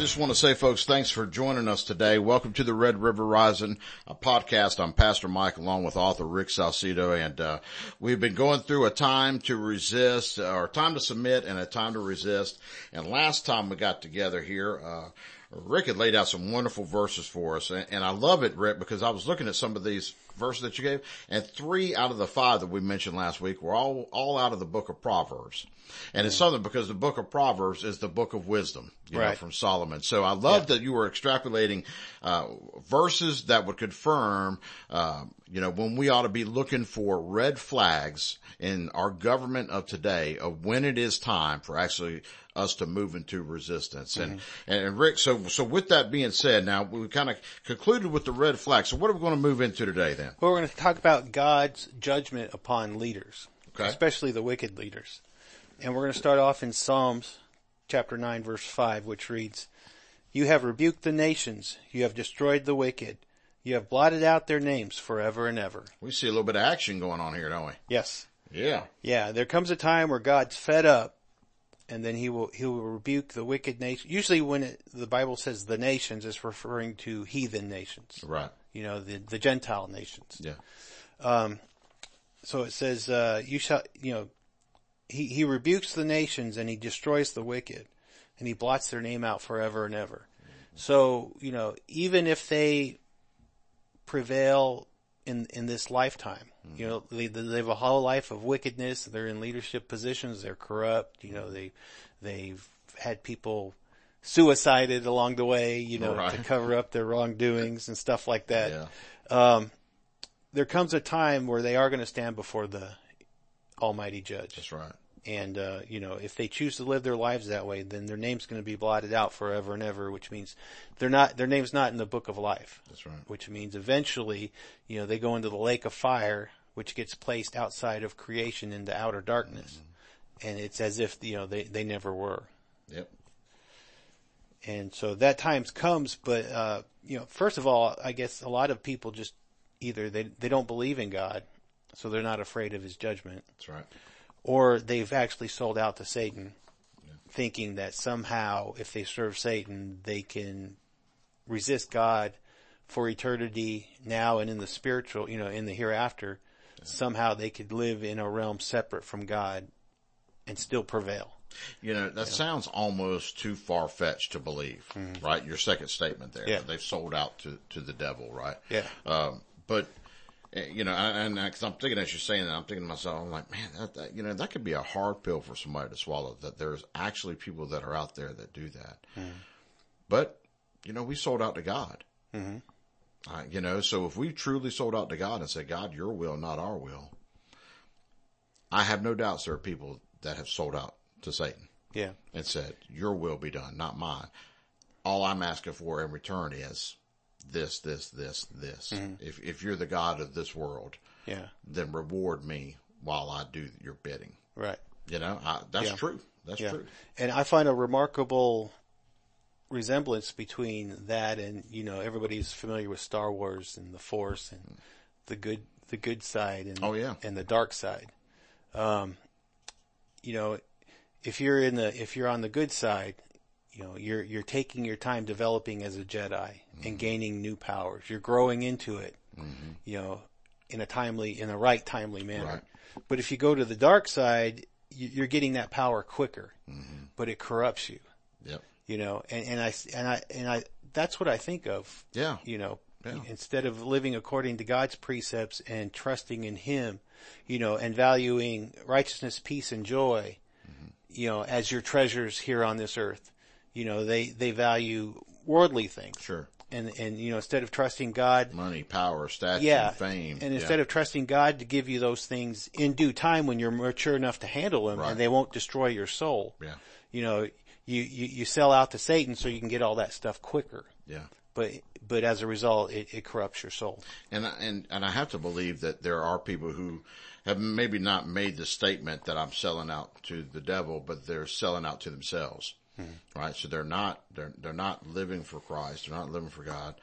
just want to say, folks, thanks for joining us today. Welcome to the Red River Rising podcast. I'm Pastor Mike along with author Rick Salcido, and uh, we've been going through a time to resist, or time to submit and a time to resist. And last time we got together here, uh, Rick had laid out some wonderful verses for us, and, and I love it, Rick, because I was looking at some of these verses that you gave, and three out of the five that we mentioned last week were all all out of the book of Proverbs. And it's something because the book of Proverbs is the book of wisdom, you Right. know, from Solomon. So I love that you were extrapolating, uh, verses that would confirm, uh, you know, when we ought to be looking for red flags in our government of today of when it is time for actually us to move into resistance. And, and Rick, so, so with that being said, now we kind of concluded with the red flag. So what are we going to move into today then? Well, we're going to talk about God's judgment upon leaders, Okay. especially the wicked leaders. And we're going to start off in Psalms chapter 9 verse 5, which reads, You have rebuked the nations, you have destroyed the wicked, you have blotted out their names forever and ever. We see a little bit of action going on here, don't we? Yes. Yeah. Yeah, there comes a time where God's fed up and then he will, he will rebuke the wicked nation. Usually when it, the Bible says the nations, it's referring to heathen nations. Right. You know, the, the Gentile nations. Yeah. Um, so it says, uh, you shall, you know, he, he rebukes the nations and he destroys the wicked and he blots their name out forever and ever. So, you know, even if they prevail in, in this lifetime, you know, they, they live a whole life of wickedness. They're in leadership positions. They're corrupt. You know, they, they've had people suicided along the way, you know, to cover up their wrongdoings and stuff like that Yeah. there comes a time where they are going to stand before the Almighty Judge. That's right. And, uh, you know, if they choose to live their lives that way, then their name's going to be blotted out forever and ever, which means they're not, their name's not in the book of life. That's right. Which means eventually, you know, they go into the lake of fire, which gets placed outside of creation into outer darkness. And it's as if, you know, they, they never were. Yep. And so that times comes, but, uh, you know, first of all, I guess a lot of people just either they, they don't believe in God, so they're not afraid of his judgment, That's right. or they've actually sold out to Satan, thinking that somehow if they serve Satan, they can resist God for eternity now and in the spiritual, you know, in the hereafter. Somehow they could live in a realm separate from God and still prevail. You know, that sounds almost too far fetched to believe, right? Your second statement there. Mm-hmm. Yeah. They've sold out to, to the devil, right? Yeah. Um, but, eh, you know, and, and cause I'm thinking as you're saying that, I'm thinking to myself, I'm like, man, that, that, you know, that could be a hard pill for somebody to swallow that there's actually people that are out there that do that. Mm-hmm. But, you know, we sold out to God. Uh, you know, so if we truly sold out to God and said, God, your will, not our will, I have no doubts there are people that have sold out to Satan Yeah. and said, your will be done, not mine. All I'm asking for in return is this, this, this, this. If, if you're the God of this world, Yeah. then reward me while I do your bidding. Right. You know, I, that's Yeah. true. That's Yeah. true. And I find a remarkable resemblance between that and, you know, everybody's familiar with Star Wars and the Force and the good, the good side and, Oh, yeah. and the dark side. Um, you know, if you're in the, if you're on the good side, you know, you're, you're taking your time developing as a Jedi and mm-hmm. gaining new powers. You're growing into it, mm-hmm. you know, in a timely, in a right timely manner. Right. But if you go to the dark side, you- you're getting that power quicker, mm-hmm. but it corrupts you, Yep. you know, and, and I, and I, and I, that's what I think of, Yeah. you know, Yeah. instead of living according to God's precepts and trusting in Him, you know, and valuing righteousness, peace, and joy, you know, as your treasures here on this earth, you know, they, they value worldly things. Sure. And, and, you know, instead of trusting God, Money, power, status, yeah, fame. and Yeah. instead of trusting God to give you those things in due time when you're mature enough to handle them Right. and they won't destroy your soul, Yeah. you know, you, you, you sell out to Satan so you can get all that stuff quicker. Yeah. But, but as a result, it, it corrupts your soul. And I- and and I have to believe that there are people who have maybe not made the statement that I'm selling out to the devil, but they're selling out to themselves, hmm. right? So they're not they're they're not living for Christ, they're not living for God,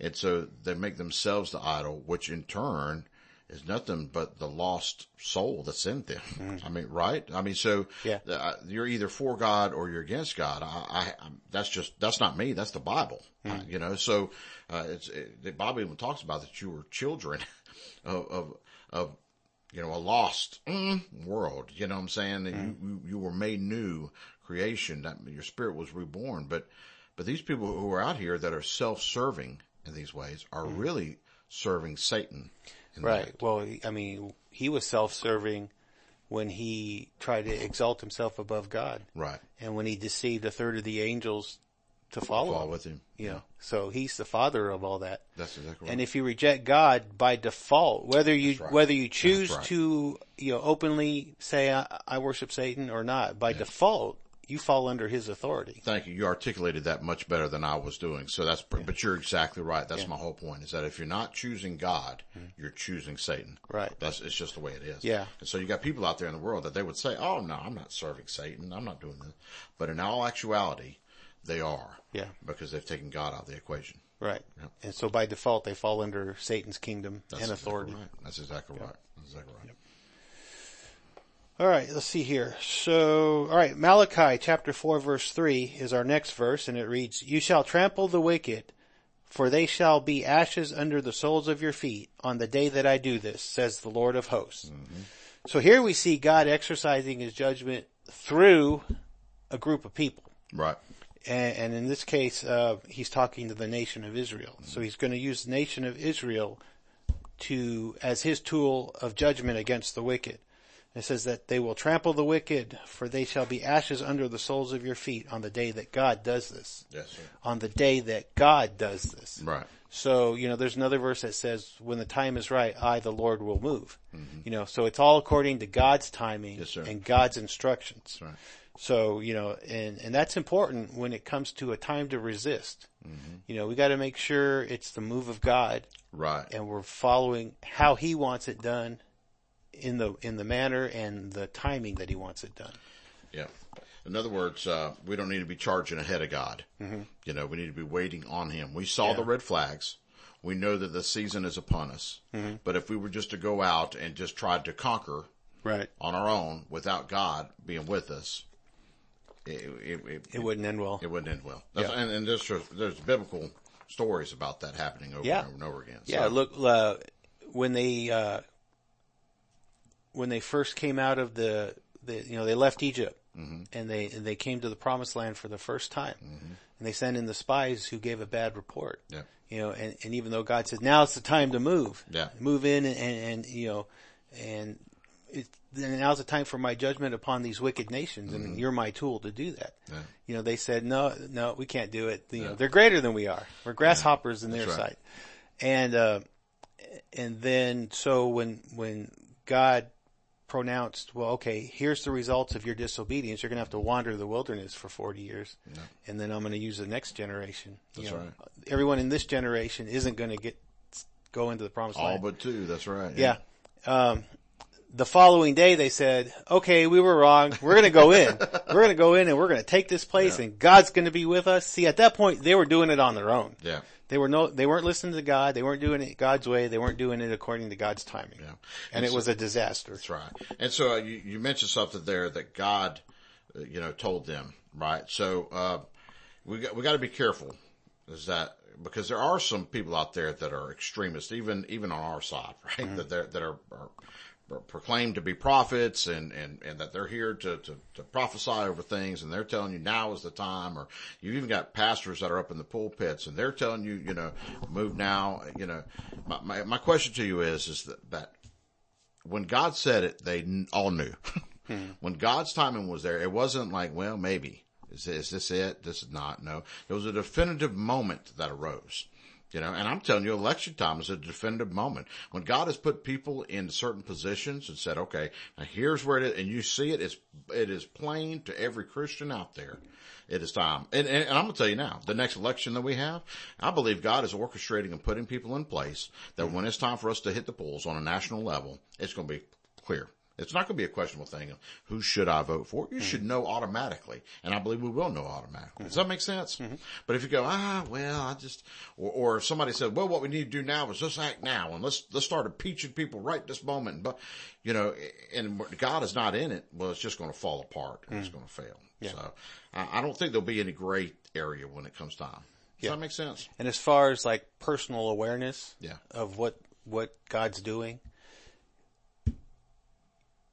and so they make themselves the idol, which in turn is nothing but the lost soul that's in them. I mean, right? I mean, so Yeah. uh, you're either for God or you're against God. I, I, I'm, that's just, that's not me. That's the Bible, Uh, you know, so, uh, it's, it, the Bible even talks about that you were children of, of, of, you know, a lost mm, world. You know what I'm saying? That you, you, you were made new creation that your spirit was reborn. But, but these people who are out here that are self-serving in these ways are really serving Satan. Right. Well, I mean, he was self-serving when he tried to exalt himself above God Right. and when he deceived a third of the angels to follow Fall him. with him. You know, so he's the father of all that. That's exactly right. And if you reject God by default, whether you right. whether you choose right. to you know openly say I, I worship Satan or not, by default you fall under his authority. Thank you. You articulated that much better than I was doing. So that's, but you're exactly right. That's my whole point is that if you're not choosing God, mm-hmm. you're choosing Satan. Right. That's, it's just the way it is. Yeah. And so you got people out there in the world that they would say, Oh no, I'm not serving Satan. I'm not doing this. But in all actuality, they are. Yeah. Because they've taken God out of the equation. Right. And so by default they fall under Satan's kingdom That's and exactly authority. right. That's exactly right. That's exactly right. All right, let's see here. So, all right, Malachi chapter 4 verse 3 is our next verse and it reads, You shall trample the wicked, for they shall be ashes under the soles of your feet on the day that I do this, says the Lord of hosts. So here we see God exercising his judgment through a group of people. Right. And, and in this case, uh, he's talking to the nation of Israel. So he's going to use the nation of Israel to, as his tool of judgment against the wicked. It says that they will trample the wicked, for they shall be ashes under the soles of your feet on the day that God does this. Yes, sir. On the day that God does this. Right. So, you know, there's another verse that says, when the time is right, I, the Lord, will move. You know, so it's all according to God's timing Mm-hmm. Yes, and God's instructions. Right. So, you know, and, and that's important when it comes to a time to resist. Mm-hmm. You know, we gotta make sure it's the move of God Right. and we're following how He wants it done in the, in the manner and the timing that He wants it done. Yeah. In other words, uh, we don't need to be charging ahead of God. Mm-hmm. You know, we need to be waiting on Him. We saw Yeah. the red flags. We know that the season is upon us. Mm-hmm. But if we were just to go out and just try to conquer Right. on our own without God being with us, it, it, it, It wouldn't end well. it wouldn't end well. That's, Yeah. And, and there's, there's biblical stories about that happening over Yeah. and over and over again. Yeah, look, uh, when they, uh, when they first came out of the, the you know, they left Egypt mm-hmm. and they, and they came to the promised land for the first time mm-hmm. and they sent in the spies who gave a bad report. Yeah. You know, and, and even though God says now it's the time to move. Yeah. Move in and, and, and you know, and it, then now's the time for my judgment upon these wicked nations and mm-hmm. you're my tool to do that. Yeah. You know, they said, no, no, we can't do it. You know, they're greater than we are. We're grasshoppers in their right. sight. And, uh, and then so when, when God pronounced, well, okay, here's the results of your disobedience. You're going to have to wander the wilderness for 40 years. And then I'm going to use the next generation. You know, right. Everyone in this generation isn't going to get, go into the promised all land. All but two. That's right. Yeah. Um, the following day they said, okay, we were wrong. We're going to go in. we're going to go in and we're going to take this place and God's going to be with us. See, at that point, they were doing it on their own. Yeah. They were no, they weren't listening to God. They weren't doing it God's way. They weren't doing it according to God's timing. Yeah. And it so- was a disaster. That's right. And so uh, you, you mentioned something there that God, uh, you know, told them, right? So, uh, we got, we got to be careful is that because there are some people out there that are extremists, even, even on our side, right? That they're, that are, are, are proclaimed to be prophets and, and, and that they're here to, to, to prophesy over things and they're telling you now is the time or you've even got pastors that are up in the pulpits and they're telling you, you know, move now, you know, my, my, my question to you is, is that, that when God said it, they all knew. Hmm. When God's timing was there, it wasn't like, well, maybe. Is, is this it? This is not. No. It was a definitive moment that arose. You know, and I'm telling you, election time is a definitive moment. When God has put people in certain positions and said, okay, now here's where it is, and you see it, it's, it is plain to every Christian out there. It is time. And, and, and I'm going to tell you now, the next election that we have, I believe God is orchestrating and putting people in place that when it's time for us to hit the polls on a national level, it's going to be clear. It's not going to be a questionable thing of who should I vote for? You should mm-hmm. know automatically. And I believe we will know automatically. Does that mm-hmm. make sense? Mm-hmm. But if you go, ah, well, I just, or, or if somebody said, well, what we need to do now is just act now and let's, let's start impeaching people right this moment. But, you know, and God is not in it. Well, it's just going to fall apart and it's mm. going to fail. So I, I don't think there'll be any gray area when it comes time. Does Yeah. that make sense? And as far as like personal awareness Yeah. of what, what God's doing,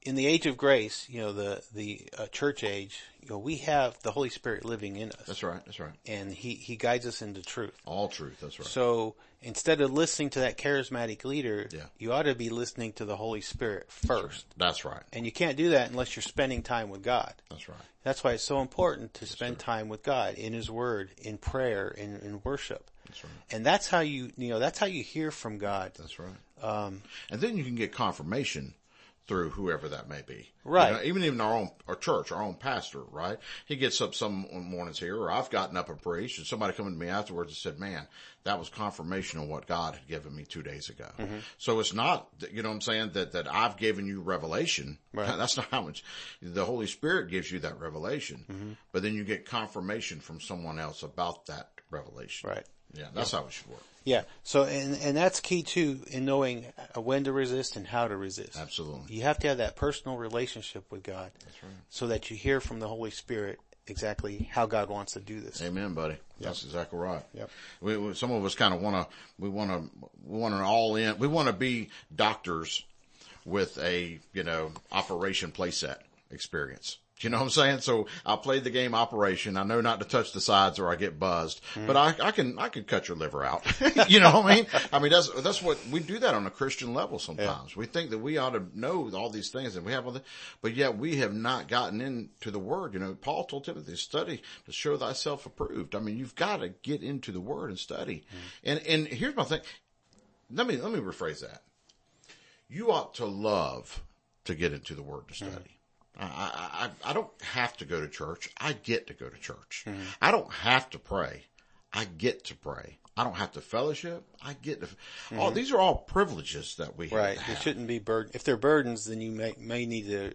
in the age of grace, you know, the, the uh, church age, you know, we have the Holy Spirit living in us That's right. That's right. and he, he guides us into truth. All truth. That's right. So instead of listening to that charismatic leader, Yeah. you ought to be listening to the Holy Spirit first. That's right. And you can't do that unless you're spending time with God. That's right. That's why it's so important to spend time with God in His Word, in prayer, in, in worship. That's right. And that's how you, you know, that's how you hear from God. That's right. Um, and then you can get confirmation through whoever that may be. Right. You know, even in our own our church, our own pastor, right? He gets up some mornings here, or I've gotten up and preached, and somebody come to me afterwards and said, "Man, that was confirmation of what God had given me two days ago." Mm-hmm. So it's not, you know, what I'm saying that that I've given you revelation. Right. That's not how much the Holy Spirit gives you that revelation, Mm-hmm. but then you get confirmation from someone else about that revelation. right. Yeah, that's how it should work. Yeah. So, and, and that's key too in knowing when to resist and how to resist. Absolutely. You have to have that personal relationship with God. That's right. So that you hear from the Holy Spirit exactly how God wants to do this. Amen, buddy. That's exactly right. Yep. We, we, some of us kind of want to, we want to, we want to all in, we want to be doctors with a, you know, operation playset experience. You know what I'm saying? So I played the game operation. I know not to touch the sides or I get buzzed, hmm. but I, I can, I can cut your liver out. you know what I mean? I mean, that's, that's what we do that on a Christian level sometimes. We think that we ought to know all these things and we have all the, but yet we have not gotten into the word. You know, Paul told Timothy, study to show thyself approved. I mean, you've got to get into the word and study. Hmm. And, and here's my thing. Let me, let me rephrase that. You ought to love to get into the word to hmm. study. I, I, I, I don't have to go to church. I get to go to church. Mm-hmm. I don't have to pray. I get to pray. I don't have to fellowship. I get to, oh, these are all privileges that we have. Right. have. It shouldn't be burden. If they're burdens, then you may, may need to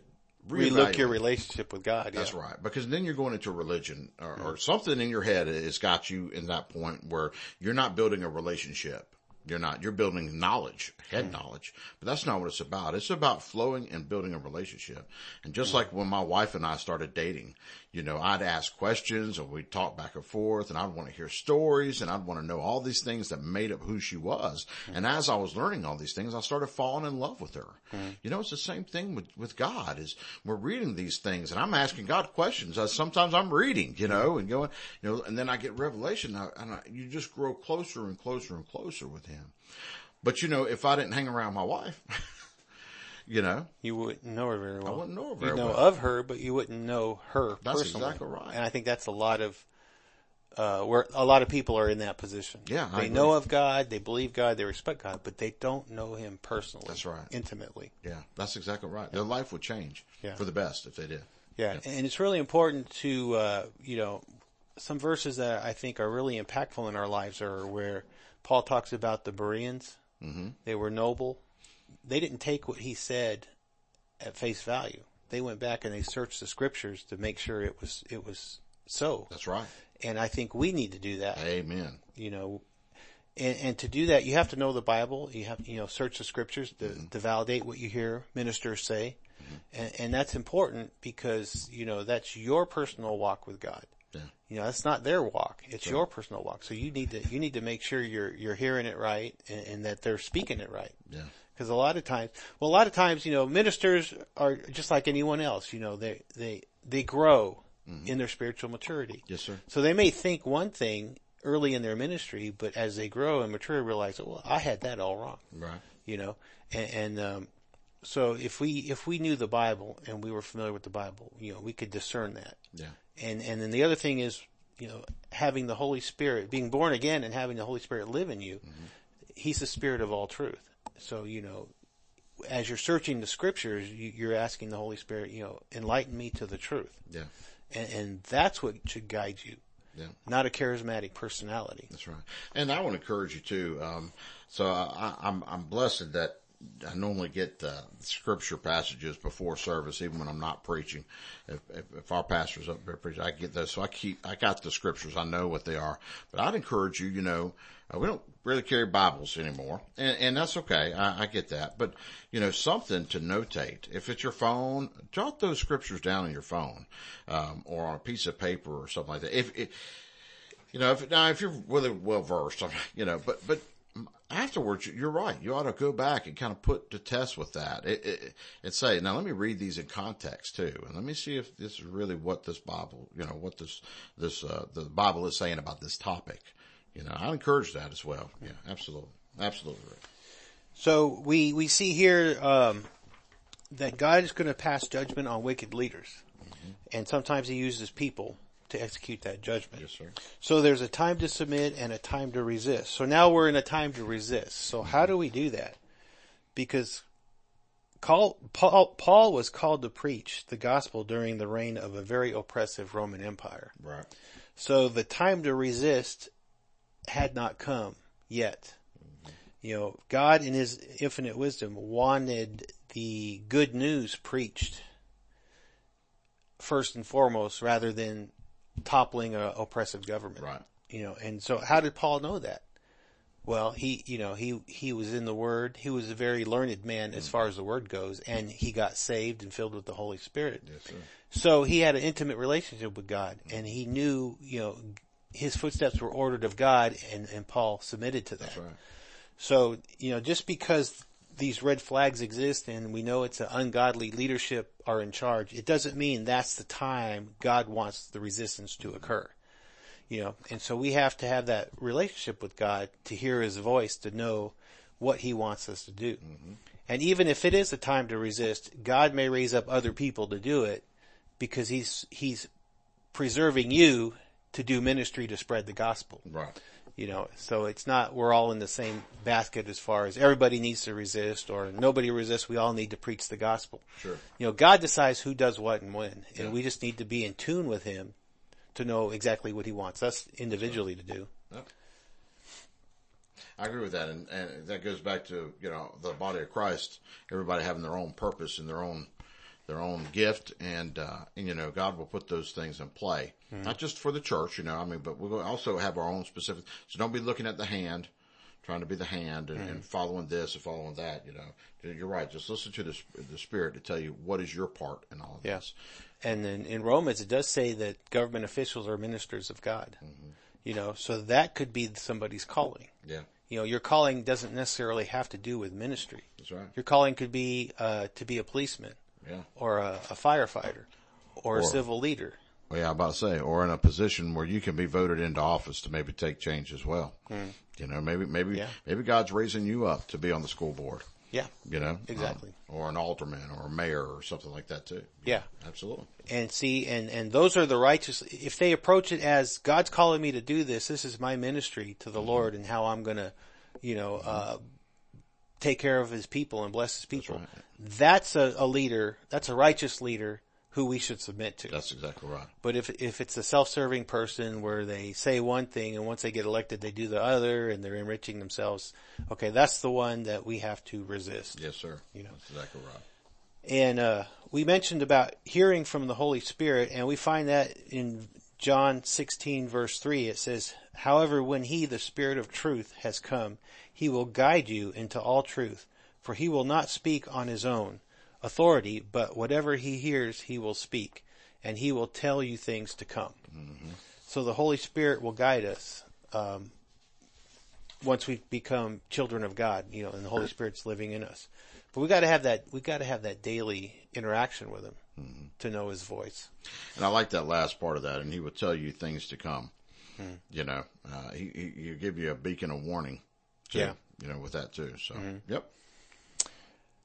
relook your relationship with God. That's yeah. right. Because then you're going into religion or, or mm-hmm. something in your head has got you in that point where you're not building a relationship. You're not, you're building knowledge, head knowledge, but that's not what it's about. It's about flowing and building a relationship. And just like when my wife and I started dating, you know, I'd ask questions and we'd talk back and forth and I'd want to hear stories and I'd want to know all these things that made up who she was. And as I was learning all these things, I started falling in love with her. You know, it's the same thing with, with God is we're reading these things and I'm asking God questions. As sometimes I'm reading, you know, and going, you know, and then I get revelation and, I, and I, you just grow closer and closer and closer with him. But you know, if I didn't hang around my wife, you know, You wouldn't know her very well. I wouldn't know her very know well. of her, but you wouldn't know her That's personally. exactly right. And I think that's a lot of, uh, where a lot of people are in that position. Yeah, I They agree. know of God, they believe God, they respect God, but they don't know Him personally. That's right. Intimately. yeah, that's exactly right. Their life would change Yeah. for the best if they did. Yeah, and it's really important to, uh, you know, some verses that I think are really impactful in our lives are where Paul talks about the Bereans. Mm-hmm. They were noble. They didn't take what he said at face value. They went back and they searched the scriptures to make sure it was it was so. That's right. And I think we need to do that. Amen. You know, and, and to do that, you have to know the Bible. You have, you know, search the scriptures to, to validate what you hear ministers say. And, and that's important because, you know, that's your personal walk with God. Yeah. You know, that's not their walk. It's your personal walk. So you need to, you need to make sure you're, you're hearing it right and, and that they're speaking it right. Yeah. Because a lot of times, well, a lot of times, you know, ministers are just like anyone else. You know, they they they grow in their spiritual maturity. Yes, sir. So they may think one thing early in their ministry, but as they grow and mature, realize, well, I had that all wrong. Right. You know, and, and um, so if we if we knew the Bible and we were familiar with the Bible, you know, we could discern that. Yeah. And and then the other thing is, you know, having the Holy Spirit, being born again, and having the Holy Spirit live in you. He's the Spirit of all truth. So you know, as you're searching the Scriptures, you, you're asking the Holy Spirit, you know, enlighten me to the truth, Yeah. and, and that's what should guide you, Yeah. not a charismatic personality. That's right. And I want to encourage you too. Um, so I, I'm, I'm blessed that I normally get uh, scripture passages before service, even when I'm not preaching. If, if, if our pastor's up there preaching, I get those. So I keep, I got the scriptures. I know what they are. But I'd encourage you, you know, uh, we don't really carry Bibles anymore, and, and that's okay. I, I get that. But you know, something to notate. If it's your phone, jot those scriptures down on your phone, um, or on a piece of paper or something like that. If, if you know, if now if you're really well versed, you know, but but afterwards, you're right. You ought to go back and kind of put to test with that it, it, and say, now let me read these in context too, and let me see if this is really what this Bible, you know, what this this uh, the Bible is saying about this topic. You know, I encourage that as well. Yeah, absolutely, absolutely. So we we see here um, that God is going to pass judgment on wicked leaders, mm-hmm. and sometimes He uses people to execute that judgment. Yes, sir. So there's a time to submit and a time to resist. So now we're in a time to resist. So how do we do that? Because Paul, Paul was called to preach the gospel during the reign of a very oppressive Roman Empire. Right. So the time to resist had not come yet. You know, God in his infinite wisdom wanted the good news preached first and foremost rather than toppling a oppressive government. Right. You know, and so how did Paul know that? Well, he, you know, he, he was in the Word. He was a very learned man as mm. far as the Word goes, and he got saved and filled with the Holy Spirit. Yes, sir. So he had an intimate relationship with God, and he knew, you know, his footsteps were ordered of God, and, and Paul submitted to that. That's right. So, you know, just because these red flags exist and we know it's an ungodly leadership are in charge, it doesn't mean that's the time God wants the resistance to occur. You know, and so we have to have that relationship with God to hear his voice, to know what he wants us to do. Mm-hmm. And even if it is a time to resist, God may raise up other people to do it because he's, he's preserving you to do ministry to spread the gospel. Right you know, so it's not, we're all in the same basket as far as everybody needs to resist or nobody resists. We all need to preach the gospel. Sure. You know, God decides who does what and when, and we just need to be in tune with Him to know exactly what He wants us individually to do. I agree with that, and, and that goes back to you know the body of Christ. Everybody having their own purpose and their own their own gift, and uh, and you know God will put those things in play, not just for the church, you know. I mean, but we'll also have our own specific. So don't be looking at the hand, trying to be the hand and, and following this and following that. You know, you're right. Just listen to the the Spirit to tell you what is your part in all of Yeah. this. And then in Romans, it does say that government officials are ministers of God. You know, so that could be somebody's calling. Yeah, You know, your calling doesn't necessarily have to do with ministry. that's right. Your calling could be uh, to be a policeman Yeah. or a, a firefighter or, a civil leader. Well, yeah, I'm about to say, or in a position where you can be voted into office to maybe take change as well. You know, maybe, maybe. Yeah. maybe God's raising you up to be on the school board, Yeah, you know? Exactly. Um, or an alderman or a mayor or something like that too. yeah. Absolutely. And see, and, and those are the righteous, if they approach it as God's calling me to do this, this is my ministry to the Lord and how I'm gonna, you know, uh, take care of his people and bless his people. That's, a, a leader, that's a righteous leader who we should submit to. That's exactly right. But if if it's a self-serving person where they say one thing and once they get elected they do the other and they're enriching themselves, okay, that's the one that we have to resist. Yes, sir. You know. That's exactly right. And uh, we mentioned about hearing from the Holy Spirit, and we find that in John 16 verse 3. It says, "However, when He, the Spirit of Truth, has come, He will guide you into all truth, for He will not speak on His own authority, but whatever He hears, He will speak, and He will tell you things to come." So the Holy Spirit will guide us. Um, once we become children of God, you know, and the Holy Spirit's living in us. But we got to have that. We got to have that daily interaction with Him to know His voice. And I like that last part of that. And he will tell you things to come. You know, uh, he, he, he'll give you a beacon of warning. Too, Yeah. You know, with that too. So, yep.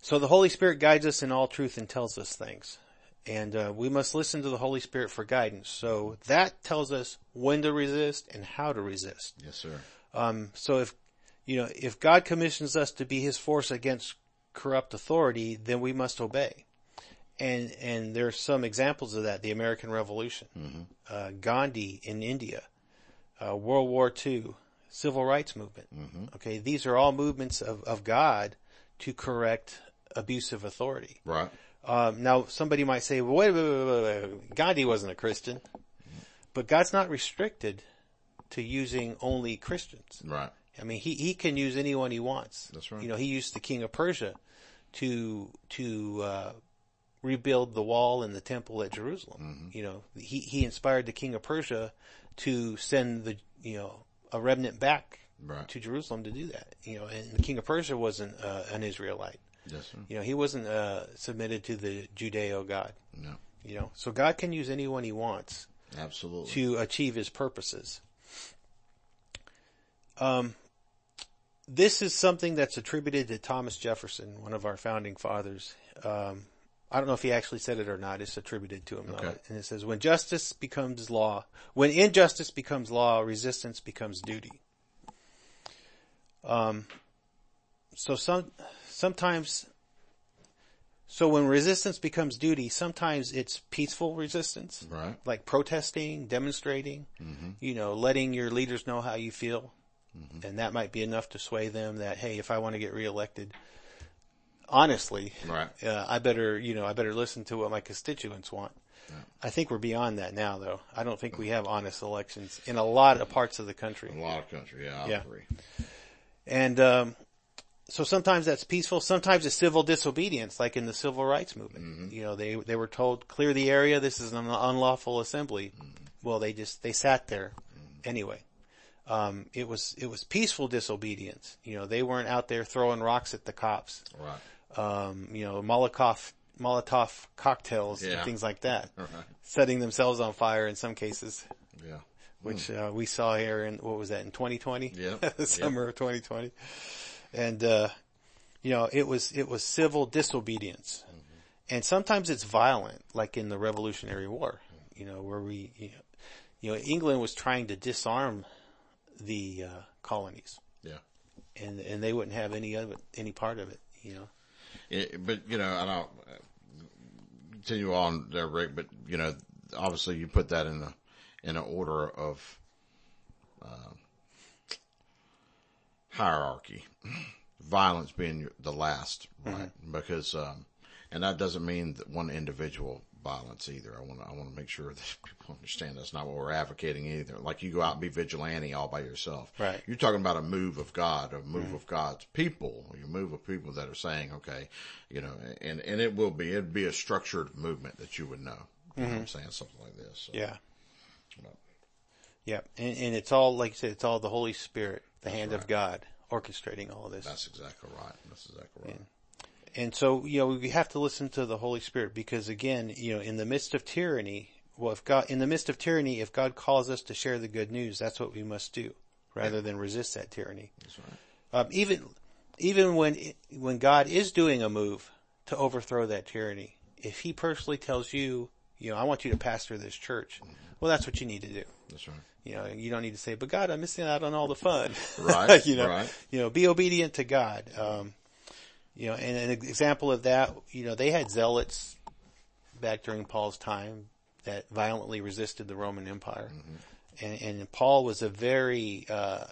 So the Holy Spirit guides us in all truth and tells us things, and uh, we must listen to the Holy Spirit for guidance. So that tells us when to resist and how to resist. Yes, sir. Um, so if you know if God commissions us to be His force against corrupt authority, then we must obey. And and there are some examples of that: the American Revolution, uh, Gandhi in India, uh, World War II, Civil Rights Movement. Okay, these are all movements of of God to correct abusive authority. Right. Um, now somebody might say, well, wait, wait, wait, wait, wait, Gandhi wasn't a Christian, but God's not restricted to using only Christians. Right. I mean, he, he can use anyone he wants. That's right. You know, he used the king of Persia to, to, uh, rebuild the wall and the temple at Jerusalem. Mm-hmm. You know, he, he inspired the king of Persia to send the, you know, a remnant back Right. to Jerusalem to do that. You know, and the king of Persia wasn't uh, an Israelite. Yes, sir. You know, he wasn't uh, submitted to the Judeo God. No. You know, so God can use anyone He wants Absolutely. to achieve His purposes. Um, this is something that's attributed to Thomas Jefferson, one of our founding fathers. Um, I don't know if he actually said it or not. It's attributed to him, though. And it says, "When justice becomes law, when injustice becomes law, resistance becomes duty." Um, so some sometimes so when resistance becomes duty, sometimes it's peaceful resistance, Right. like protesting, demonstrating, you know, letting your leaders know how you feel. And that might be enough to sway them that, hey, if I want to get reelected, honestly, Right. uh, I better, you know, I better listen to what my constituents want. I think we're beyond that now, though. I don't think we have honest elections in a lot of parts of the country. A lot of country. Yeah, I Yeah. agree. And um, so sometimes that's peaceful. Sometimes it's civil disobedience, like in the civil rights movement. You know, they they were told clear the area. This is an unlawful assembly. Well, they just they sat there anyway. Um, it was it was peaceful disobedience. You know, they weren't out there throwing rocks at the cops. Right. Um, you know, Molotov Molotov cocktails Yeah. and things like that, Right. setting themselves on fire in some cases Yeah. which uh, we saw here in what was that in 2020? Yeah. the summer of 2020, and uh, you know it was it was civil disobedience, and sometimes it's violent, like in the Revolutionary War. You know where we, you know, you know England was trying to disarm the uh, colonies, Yeah. and and they wouldn't have any of it, any part of it. You know, It, but you know, and I'll uh, continue on there, Rick. But you know, obviously, you put that in a in an order of uh, hierarchy. Violence being the last, right? Because, um, and that doesn't mean that one individual violence either. I want to I want to make sure that people understand that's not what we're advocating either. Like you go out and be vigilante all by yourself. Right. You're talking about a move of God, a move of God's people, a move of people that are saying, okay, you know, and, and it will be, it'd be a structured movement that you would know. You know I'm mm-hmm. saying? Something like this. So, yeah, yeah, and, and it's all like you said, it's all the Holy Spirit, the hand of. God, orchestrating all of this. That's exactly right. That's exactly right. And so, you know, we have to listen to the Holy Spirit because again, you know, in the midst of tyranny, well, if God, in the midst of tyranny, if God calls us to share the good news, that's what we must do rather than resist that tyranny. That's right. Um, even, even when, when God is doing a move to overthrow that tyranny, if he personally tells you, you know, I want you to pastor this church, well, that's what you need to do. That's right. You know, you don't need to say, but God, I'm missing out on all the fun. Right, you know, right. you know, be obedient to God. Um, you know, and an example of that, you know, they had zealots back during Paul's time that violently resisted the Roman Empire. And, and Paul was a very, uh,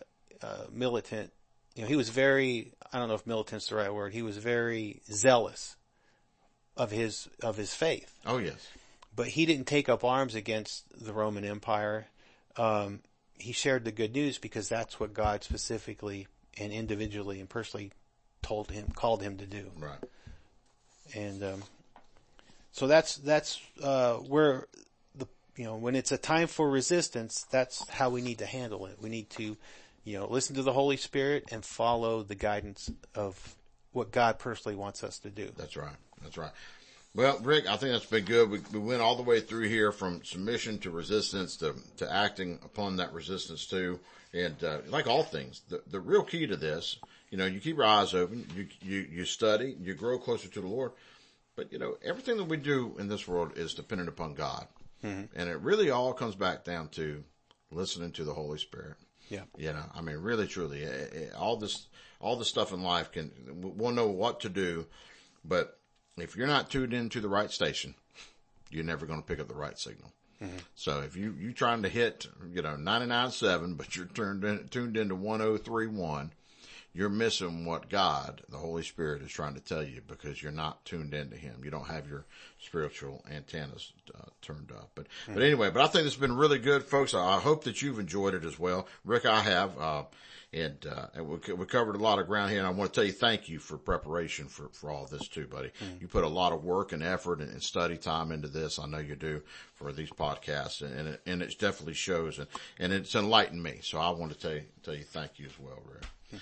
uh, militant, you know, he was very, I don't know if militant's the right word, he was very zealous of his, of his faith Oh, yes. but he didn't take up arms against the Roman Empire. Um, he shared the good news because that's what God specifically and individually and personally told him, called him to do. Right. And, um, so that's, that's, uh, where the, you know, when it's a time for resistance, that's how we need to handle it. We need to, you know, listen to the Holy Spirit and follow the guidance of what God personally wants us to do. That's right. That's right. Well, Rick, I think that's been good. We, we went all the way through here from submission to resistance to, to acting upon that resistance too. And, uh, like all things, the, the real key to this, you know, you keep your eyes open, you, you, you study, you grow closer to the Lord. But, you know, everything that we do in this world is dependent upon God. Mm-hmm. And it really all comes back down to listening to the Holy Spirit. Yeah. You know, I mean, really, truly, all this, all this stuff in life can, we'll know what to do, but if you're not tuned into the right station, you're never going to pick up the right signal. Mm-hmm. So if you, you trying to hit, you know, 99.7, but you're turned in, tuned into 1031, you're missing what God, the Holy Spirit is trying to tell you because you're not tuned into Him. You don't have your spiritual antennas uh, turned up. But, mm-hmm. but anyway, but I think it's been really good, folks. I, I hope that you've enjoyed it as well. Rick, I have. Uh, and, uh, and we, we, covered a lot of ground here and I want to tell you thank you for preparation for, for all this too, buddy. Mm. You put a lot of work and effort and, and, study time into this. I know you do for these podcasts and, and it, and it definitely shows and, and it's enlightened me. So I want to tell you, tell you thank you as well, Rick. Mm.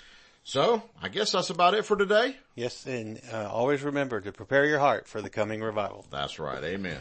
So I guess that's about it for today. Yes. And uh, always remember to prepare your heart for the coming revival. That's right. Amen.